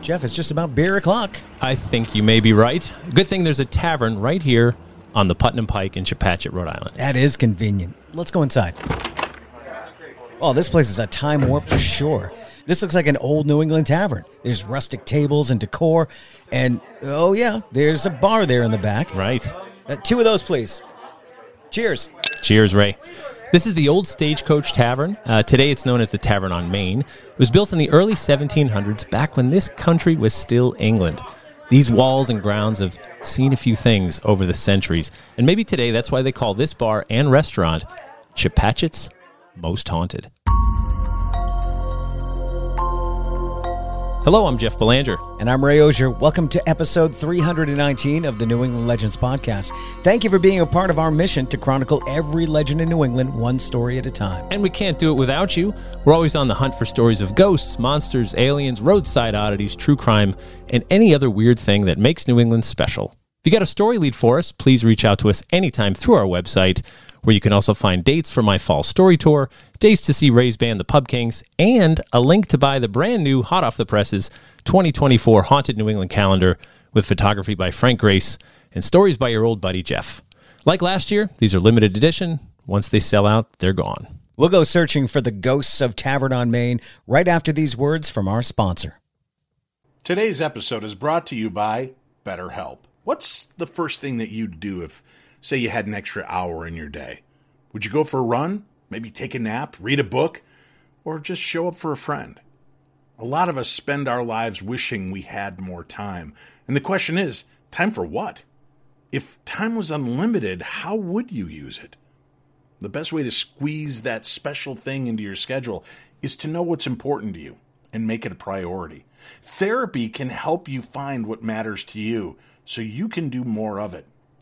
Jeff, it's just about beer o'clock. I think you may be right. Good thing there's a tavern right here on the Putnam Pike in Chepachet, Rhode Island. That is convenient. Let's go inside. Oh, this place is a time warp for sure. This looks like an old New England tavern. There's rustic tables and decor, and oh yeah, there's a bar there in the back. Right. Uh, two of those, please. Cheers. Cheers, Ray. This is the old Stagecoach Tavern. Uh, today it's known as the Tavern on Main. It was built in the early 1700s, back when this country was still England. These walls and grounds have seen a few things over the centuries, and maybe today that's why they call this bar and restaurant Chepachet's Most Haunted. Hello, I'm Jeff Belanger. And I'm Ray Auger. Welcome to episode 319 of the New England Legends podcast. Thank you for being a part of our mission to chronicle every legend in New England one story at a time. And we can't do it without you. We're always on the hunt for stories of ghosts, monsters, aliens, roadside oddities, true crime, and any other weird thing that makes New England special. If you got a story lead for us, please reach out to us anytime through our website, where you can also find dates for my fall story tour, dates to see Ray's band, the Pub Kings, and a link to buy the brand new, hot off the presses 2024 Haunted New England calendar with photography by Frank Grace and stories by your old buddy Jeff. Like last year, these are limited edition. Once they sell out, they're gone. We'll go searching for the ghosts of Tavern on Main right after these words from our sponsor. Today's episode is brought to you by BetterHelp. What's the first thing that you'd do if, say, you had an extra hour in your day? Would you go for a run? Maybe take a nap, read a book, or just show up for a friend? A lot of us spend our lives wishing we had more time. And the question is time for what? If time was unlimited, how would you use it? The best way to squeeze that special thing into your schedule is to know what's important to you and make it a priority. Therapy can help you find what matters to you so you can do more of it.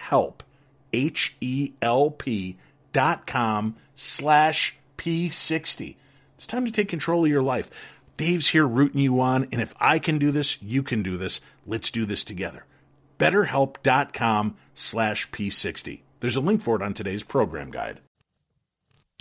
H-E-L-P H E L P dot com slash p60. It's time to take control of your life. Dave's here rooting you on, and if I can do this, you can do this. Let's do this together betterhelp.com slash p60. There's a link for it on today's program guide.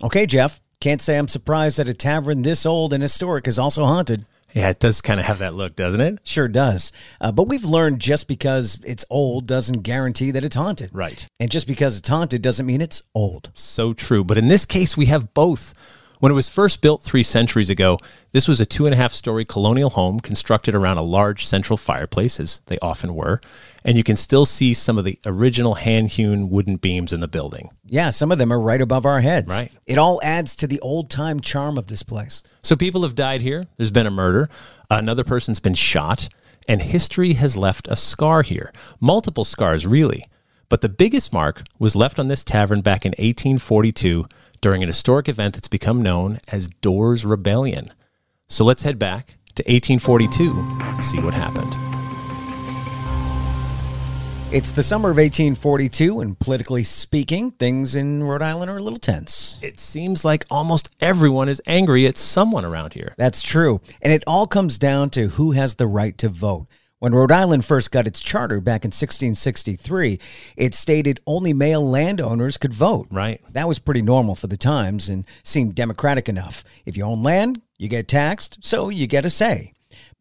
Okay, Jeff. Can't say I'm surprised that a tavern this old and historic is also haunted. Yeah, it does kind of have that look, doesn't it? Sure does. Uh, but we've learned just because it's old doesn't guarantee that it's haunted. Right. And just because it's haunted doesn't mean it's old. So true. But in this case, we have both. When it was first built three centuries ago, this was a two and a half story colonial home constructed around a large central fireplace, as they often were. And you can still see some of the original hand hewn wooden beams in the building. Yeah, some of them are right above our heads. Right. It all adds to the old time charm of this place. So people have died here. There's been a murder. Another person's been shot. And history has left a scar here. Multiple scars, really. But the biggest mark was left on this tavern back in 1842 during an historic event that's become known as Dorr's Rebellion. So let's head back to 1842 and see what happened. It's the summer of 1842, and politically speaking, things in Rhode Island are a little tense. It seems like almost everyone is angry at someone around here. That's true. And it all comes down to who has the right to vote. When Rhode Island first got its charter back in 1663, it stated only male landowners could vote. Right. That was pretty normal for the times and seemed democratic enough. If you own land, you get taxed, so you get a say.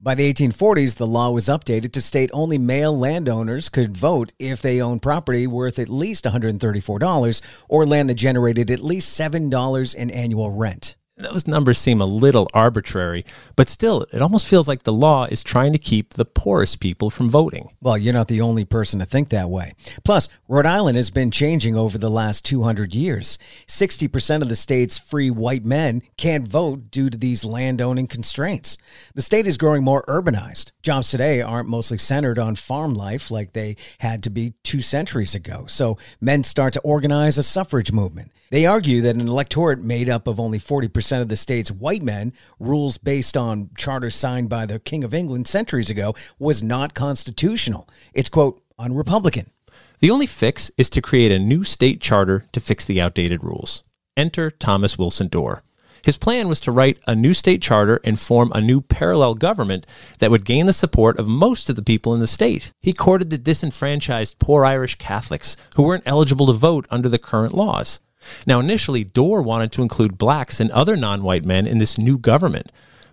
By the 1840s, the law was updated to state only male landowners could vote if they owned property worth at least $134 or land that generated at least $7 in annual rent. Those numbers seem a little arbitrary, but still, it almost feels like the law is trying to keep the poorest people from voting. Well, you're not the only person to think that way. Plus, Rhode Island has been changing over the last 200 years. 60% of the state's free white men can't vote due to these landowning constraints. The state is growing more urbanized. Jobs today aren't mostly centered on farm life like they had to be two centuries ago. So men start to organize a suffrage movement. They argue that an electorate made up of only 40% of the state's white men, rules based on charters signed by the King of England centuries ago, was not constitutional. It's, quote, unrepublican. The only fix is to create a new state charter to fix the outdated rules. Enter Thomas Wilson Dorr. His plan was to write a new state charter and form a new parallel government that would gain the support of most of the people in the state. He courted the disenfranchised poor Irish Catholics who weren't eligible to vote under the current laws. Now, initially, Dorr wanted to include blacks and other non white men in this new government,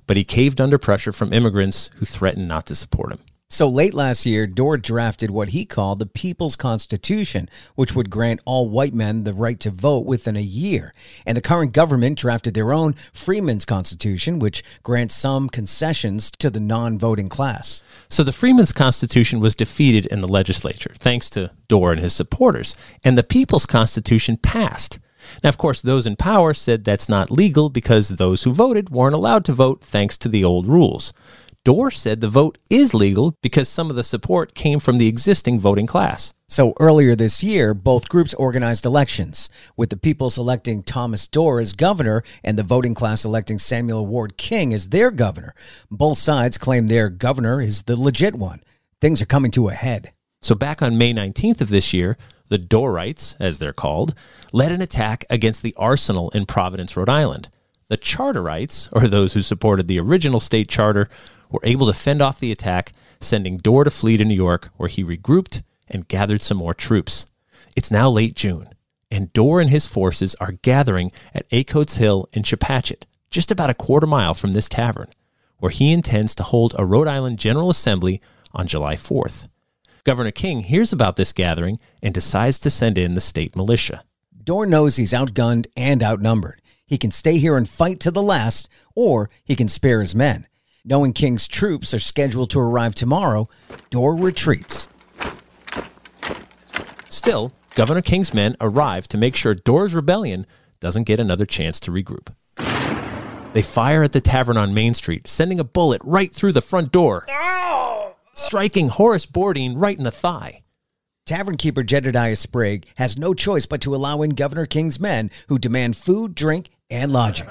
but he caved under pressure from immigrants who threatened not to support him. So late last year, Dorr drafted what he called the People's Constitution, which would grant all white men the right to vote within a year. And the current government drafted their own Freeman's Constitution, which grants some concessions to the non voting class. So the Freeman's Constitution was defeated in the legislature, thanks to Dorr and his supporters, and the People's Constitution passed. Now, of course, those in power said that's not legal because those who voted weren't allowed to vote thanks to the old rules. Dorr said the vote is legal because some of the support came from the existing voting class. So earlier this year, both groups organized elections, with the people selecting Thomas Dorr as governor and the voting class electing Samuel Ward King as their governor. Both sides claim their governor is the legit one. Things are coming to a head. So back on May 19th of this year, the Dorrites, as they're called, led an attack against the arsenal in Providence, Rhode Island. The Charterites, or those who supported the original state charter, were able to fend off the attack, sending Dorr to flee to New York, where he regrouped and gathered some more troops. It's now late June, and Dorr and his forces are gathering at Acote's Hill in Chepachet, just about a quarter mile from this tavern, where he intends to hold a Rhode Island General Assembly on July 4th. Governor King hears about this gathering and decides to send in the state militia. Dorr knows he's outgunned and outnumbered. He can stay here and fight to the last, or he can spare his men. Knowing King's troops are scheduled to arrive tomorrow, Dorr retreats. Still, Governor King's men arrive to make sure Dorr's rebellion doesn't get another chance to regroup. They fire at the tavern on Main Street, sending a bullet right through the front door, striking Horace Bourdin right in the thigh. Tavern keeper Jedediah Sprague has no choice but to allow in Governor King's men who demand food, drink, and lodging.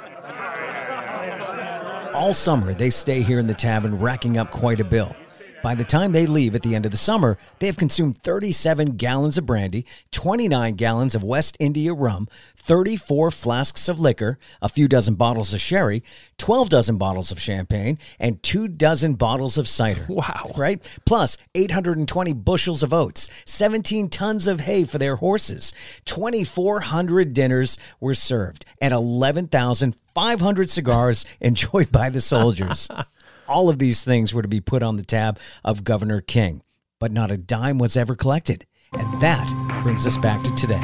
All summer, they stay here in the tavern, racking up quite a bill. By the time they leave at the end of the summer, they have consumed 37 gallons of brandy, 29 gallons of West India rum, 34 flasks of liquor, a few dozen bottles of sherry, 12 dozen bottles of champagne, and two dozen bottles of cider. Wow. Right? Plus 820 bushels of oats, 17 tons of hay for their horses, 2,400 dinners were served, and 11,500 cigars enjoyed by the soldiers. All of these things were to be put on the tab of Governor King, but not a dime was ever collected. And that brings us back to today.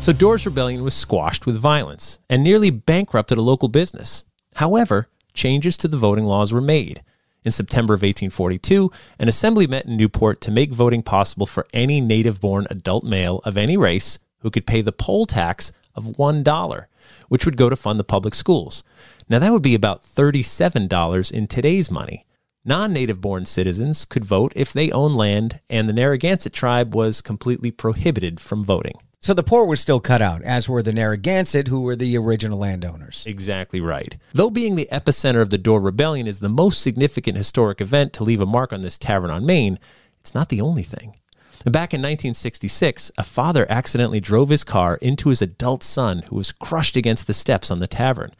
So Dorr's rebellion was squashed with violence and nearly bankrupted a local business. However, changes to the voting laws were made. In September of 1842, an assembly met in Newport to make voting possible for any native born adult male of any race who could pay the poll tax of $1, which would go to fund the public schools. Now, that would be about $37 in today's money. Non native born citizens could vote if they own land, and the Narragansett tribe was completely prohibited from voting. So the poor were still cut out, as were the Narragansett, who were the original landowners. Exactly right. Though being the epicenter of the Dorr Rebellion is the most significant historic event to leave a mark on this tavern on Main, it's not the only thing. Back in 1966, a father accidentally drove his car into his adult son who was crushed against the steps on the tavern.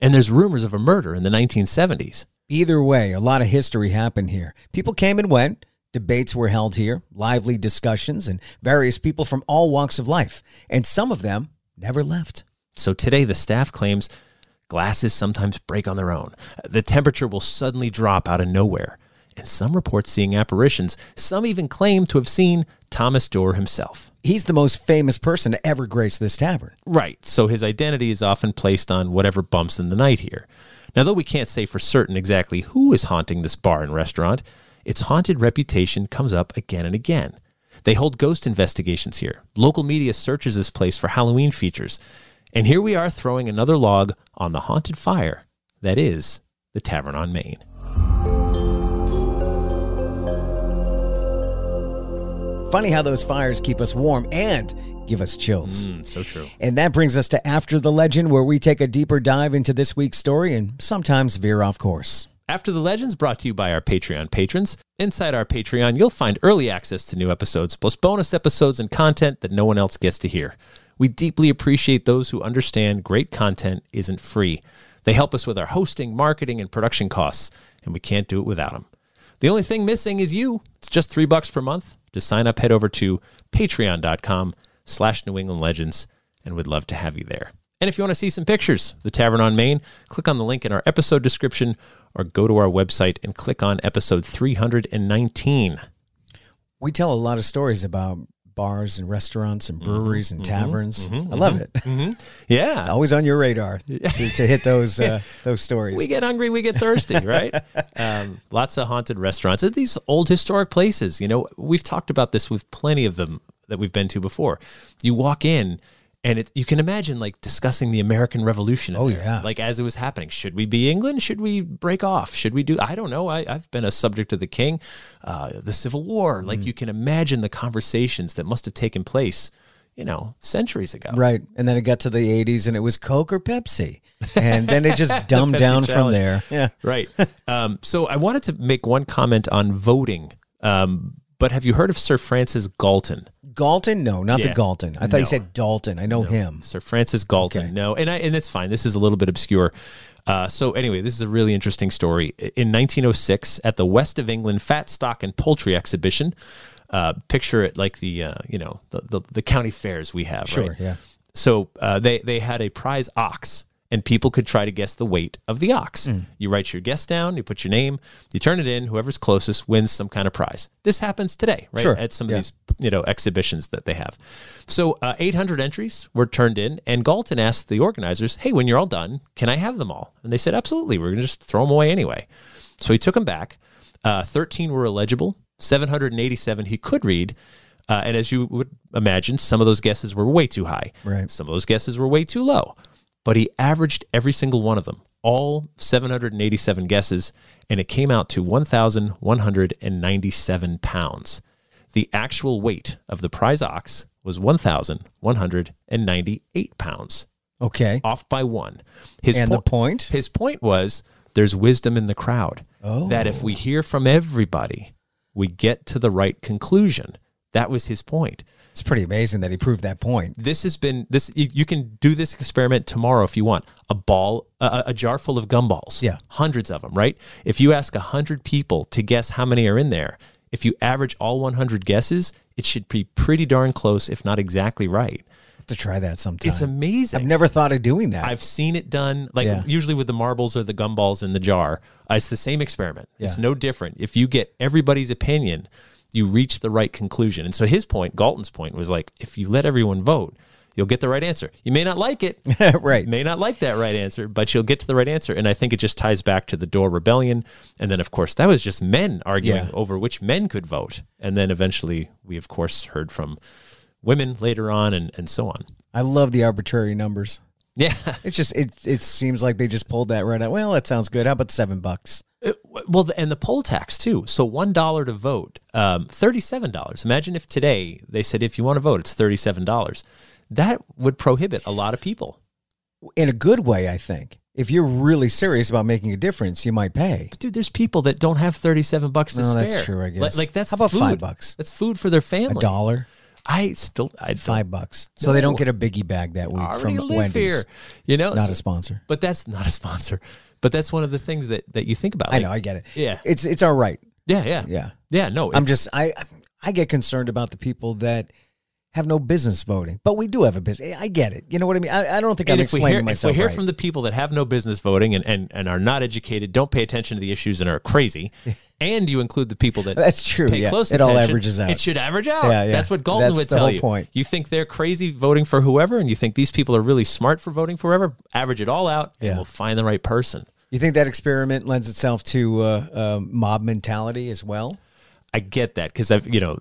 And there's rumors of a murder in the 1970s. Either way, a lot of history happened here. People came and went. Debates were held here, lively discussions, and various people from all walks of life. And some of them never left. So today, the staff claims glasses sometimes break on their own. The temperature will suddenly drop out of nowhere. And some report seeing apparitions. Some even claim to have seen Thomas Dorr himself. He's the most famous person to ever grace this tavern. Right. So his identity is often placed on whatever bumps in the night here. Now, though we can't say for certain exactly who is haunting this bar and restaurant, its haunted reputation comes up again and again. They hold ghost investigations here. Local media searches this place for Halloween features. And here we are throwing another log on the haunted fire that is the Tavern on Main. Funny how those fires keep us warm and give us chills. Mm, so true. And that brings us to After the Legend, where we take a deeper dive into this week's story and sometimes veer off course. After the Legends brought to you by our Patreon patrons. Inside our Patreon, you'll find early access to new episodes, plus bonus episodes and content that no one else gets to hear. We deeply appreciate those who understand great content isn't free. They help us with our hosting, marketing, and production costs, and we can't do it without them. The only thing missing is you. It's just three bucks per month. To sign up, head over to patreon.com slash New England Legends, and we'd love to have you there. And if you want to see some pictures of the Tavern on Main, click on the link in our episode description or go to our website and click on episode 319. We tell a lot of stories about bars and restaurants and mm-hmm, breweries and mm-hmm, taverns. Mm-hmm, I love it. Yeah. It's always on your radar to, to hit those uh, those stories. we get hungry, we get thirsty, right? um, lots of haunted restaurants and these old historic places. You know, we've talked about this with plenty of them that we've been to before. You walk in. And it, you can imagine like discussing the American Revolution. Oh, there. yeah. Like as it was happening. Should we be England? Should we break off? Should we do? I don't know. I, I've been a subject of the king, uh, the Civil War. Mm. Like you can imagine the conversations that must have taken place, you know, centuries ago. Right. And then it got to the 80s and it was Coke or Pepsi. And then it just dumbed down from there. Yeah. right. Um, so I wanted to make one comment on voting. Um, but have you heard of Sir Francis Galton? Galton? No, not Yeah. the Galton. I thought you No. said Dalton. I know him. Sir Francis Galton. Okay. No, and I, and it's fine. This is a little bit obscure. Uh, so anyway, this is a really interesting story. In 1906, at the West of England Fat Stock and Poultry Exhibition, uh, picture it like the uh, you know the, the the county fairs we have. Sure, right? yeah. So uh, they they had a prize ox, and people could try to guess the weight of the ox. Hmm. You write your guess down, you put your name, you turn it in. Whoever's closest wins some kind of prize. This happens today, right? Sure, At some of yeah. these you know exhibitions that they have. So uh, 800 entries were turned in, and Galton asked the organizers, "Hey, when you're all done, can I have them all?" And they said, "Absolutely. We're going to just throw them away anyway." So he took them back. Uh, 13 were illegible. 787 he could read. Uh, and as you would imagine, some of those guesses were way too high. Right. Some of those guesses were way too low. But he averaged every single one of them, all 787 guesses, and it came out to 1,197 pounds. The actual weight of the prize ox was 1,198 pounds, Okay. off by one. His And po- the point? his point was there's wisdom in the crowd. Oh. That if we hear from everybody, we get to the right conclusion. That was his point. It's pretty amazing that he proved that point. This has been this. You, you can do this experiment tomorrow if you want. A ball, a, a jar full of gumballs. Yeah. hundreds of them. Right. If you ask a hundred people to guess how many are in there, if you average all 100 guesses, it should be pretty darn close, if not exactly right. have to try that sometime. It's amazing. I've never thought of doing that. I've seen it done, like Yeah. usually with the marbles or the gumballs in the jar. Uh, it's the same experiment. It's no different. If you get everybody's opinion, you reach the right conclusion. And so his point, Galton's point, was like, if you let everyone vote, you'll get the right answer. You may not like it, right. You may not like that right answer, but you'll get to the right answer. And I think it just ties back to the Dorr Rebellion. And then, of course, that was just men arguing Yeah. over which men could vote. And then eventually, we, of course, heard from women later on and, and so on. I love the arbitrary numbers. Yeah. It's just it it seems like they just pulled that right out. Well, that sounds good. How about seven bucks? Uh, Well, the- and the poll tax too. So one dollar to vote, um, thirty-seven dollars. Imagine if today they said if you want to vote, it's thirty-seven dollars. That would prohibit a lot of people. In a good way, I think. If you're really serious about making a difference, you might pay. But Dude, there's people that don't have thirty-seven bucks to No, spare. that's true, I Like, guess. like that's How about food. five bucks? That's food for their family. A dollar, I still, I'd five bucks. So they don't get a biggie bag that week from Wendy's. here. You know, Not So- a sponsor. but that's not a sponsor. But that's one of the things that that you think about. I Like, know, I get it. Yeah. It's it's all right. Yeah, yeah, Yeah. yeah. No, I'm just I I get concerned about the people that have no business voting, but we do have a business. I get it. You know what I mean? I, I don't think I'm and we explaining hear, if we hear right. from the people that have no business voting and, and, and are not educated, don't pay attention to the issues and are crazy, and you include the people that That's true, pay yeah. close It all averages out. It should average out. Yeah, yeah. That's what Galton That's would the tell whole you. point. You think they're crazy voting for whoever, and you think these people are really smart for voting for whoever. Average it all out, and Yeah. we'll find the right person. You think that experiment lends itself to uh, uh, mob mentality as well? I get that because I've you know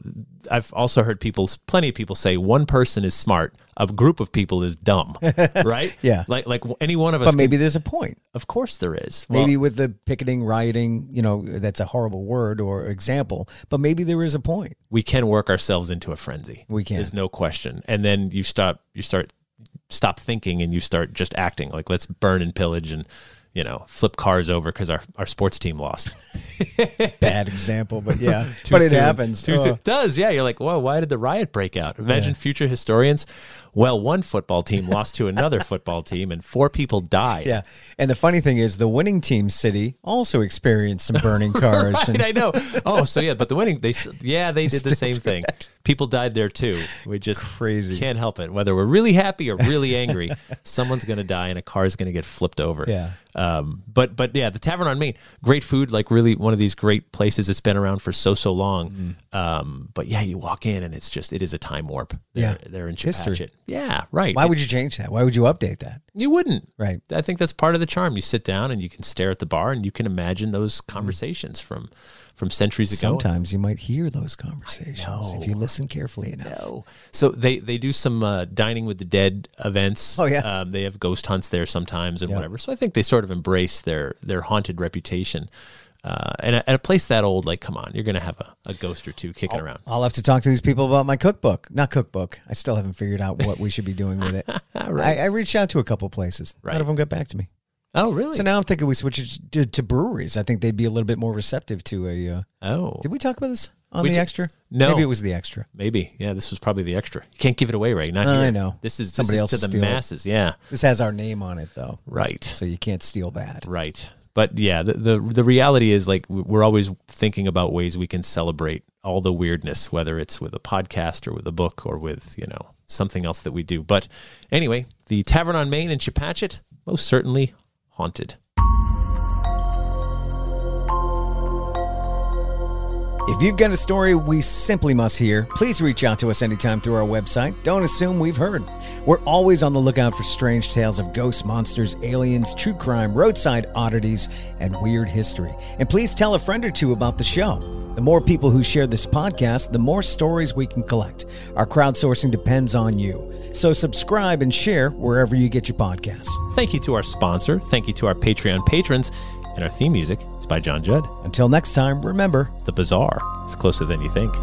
I've also heard people plenty of people say one person is smart, a group of people is dumb, right? Yeah. like like any one of us. But maybe there's a point. of course there is. Well, Maybe with the picketing, rioting, you know, that's a horrible word or example, but maybe there is a point. we can work ourselves into a frenzy. We can. There's no question. And then you stop. You start stop thinking and you start just acting like let's burn and pillage and you know flip cars over because our, our sports team lost. Bad example, but yeah, Too but it happens. Too soon. Oh. It does yeah? You're like, well, why did the riot break out? Imagine future historians. Well, one football team lost to another football team, and four people died. Yeah, and the funny thing is, the winning team city also experienced some burning cars. Right, and I know. Oh, so yeah, but the winning they yeah they did the same thing. People died there too. We just Crazy. can't help it. Whether we're really happy or really angry, someone's gonna die and a car's gonna get flipped over. Yeah. Um. But but yeah, the Tavern on Main, great food. Like really one of these great places that's been around for so so long. Mm-hmm. Um. But yeah, you walk in and it's just it is a time warp. They're, Yeah. They're in History. Yeah. Right. Why would you change that? Why would you update that? You wouldn't. Right. I think that's part of the charm. You sit down and you can stare at the bar and you can imagine those Mm. conversations from from centuries ago. Sometimes you might hear those conversations if you listen carefully enough. No. So they they do some uh, dining with the dead events. Oh, yeah. Um, they have ghost hunts there sometimes and Yeah. whatever. So I think they sort of embrace their their haunted reputation. Uh, and at a place that old, like, come on, you're gonna have a, a ghost or two kicking around. I'll have to talk to these people about my cookbook. Not cookbook. I still haven't figured out what we should be doing with it. I, I reached out to a couple places. Right. None of them got back to me. Oh, really? So now I'm thinking we switch it to, to breweries. I think they'd be a little bit more receptive to a. Uh, oh, did we talk about this on We the did- extra? No. Maybe it was the extra. maybe. Yeah, this was probably the extra. You can't give it away, right? Not I here. know. This is Somebody this else to the steal it. masses. Yeah. This has our name on it though, Right. so you can't steal that. Right. But yeah, the, the the reality is like we're always thinking about ways we can celebrate all the weirdness, whether it's with a podcast or with a book or with you know something else that we do. But anyway, the Tavern on Main in Chepachet, most certainly haunted. If you've got a story we simply must hear, please reach out to us anytime through our website. Don't assume we've heard. We're always on the lookout for strange tales of ghosts, monsters, aliens, true crime, roadside oddities, and weird history. And please tell a friend or two about the show. The more people who share this podcast, the more stories we can collect. Our crowdsourcing depends on you. So subscribe and share wherever you get your podcasts. Thank you to our sponsor. Thank you to our Patreon patrons. And our theme music by John Judd. Until next time, remember The Bizarre is closer than you think.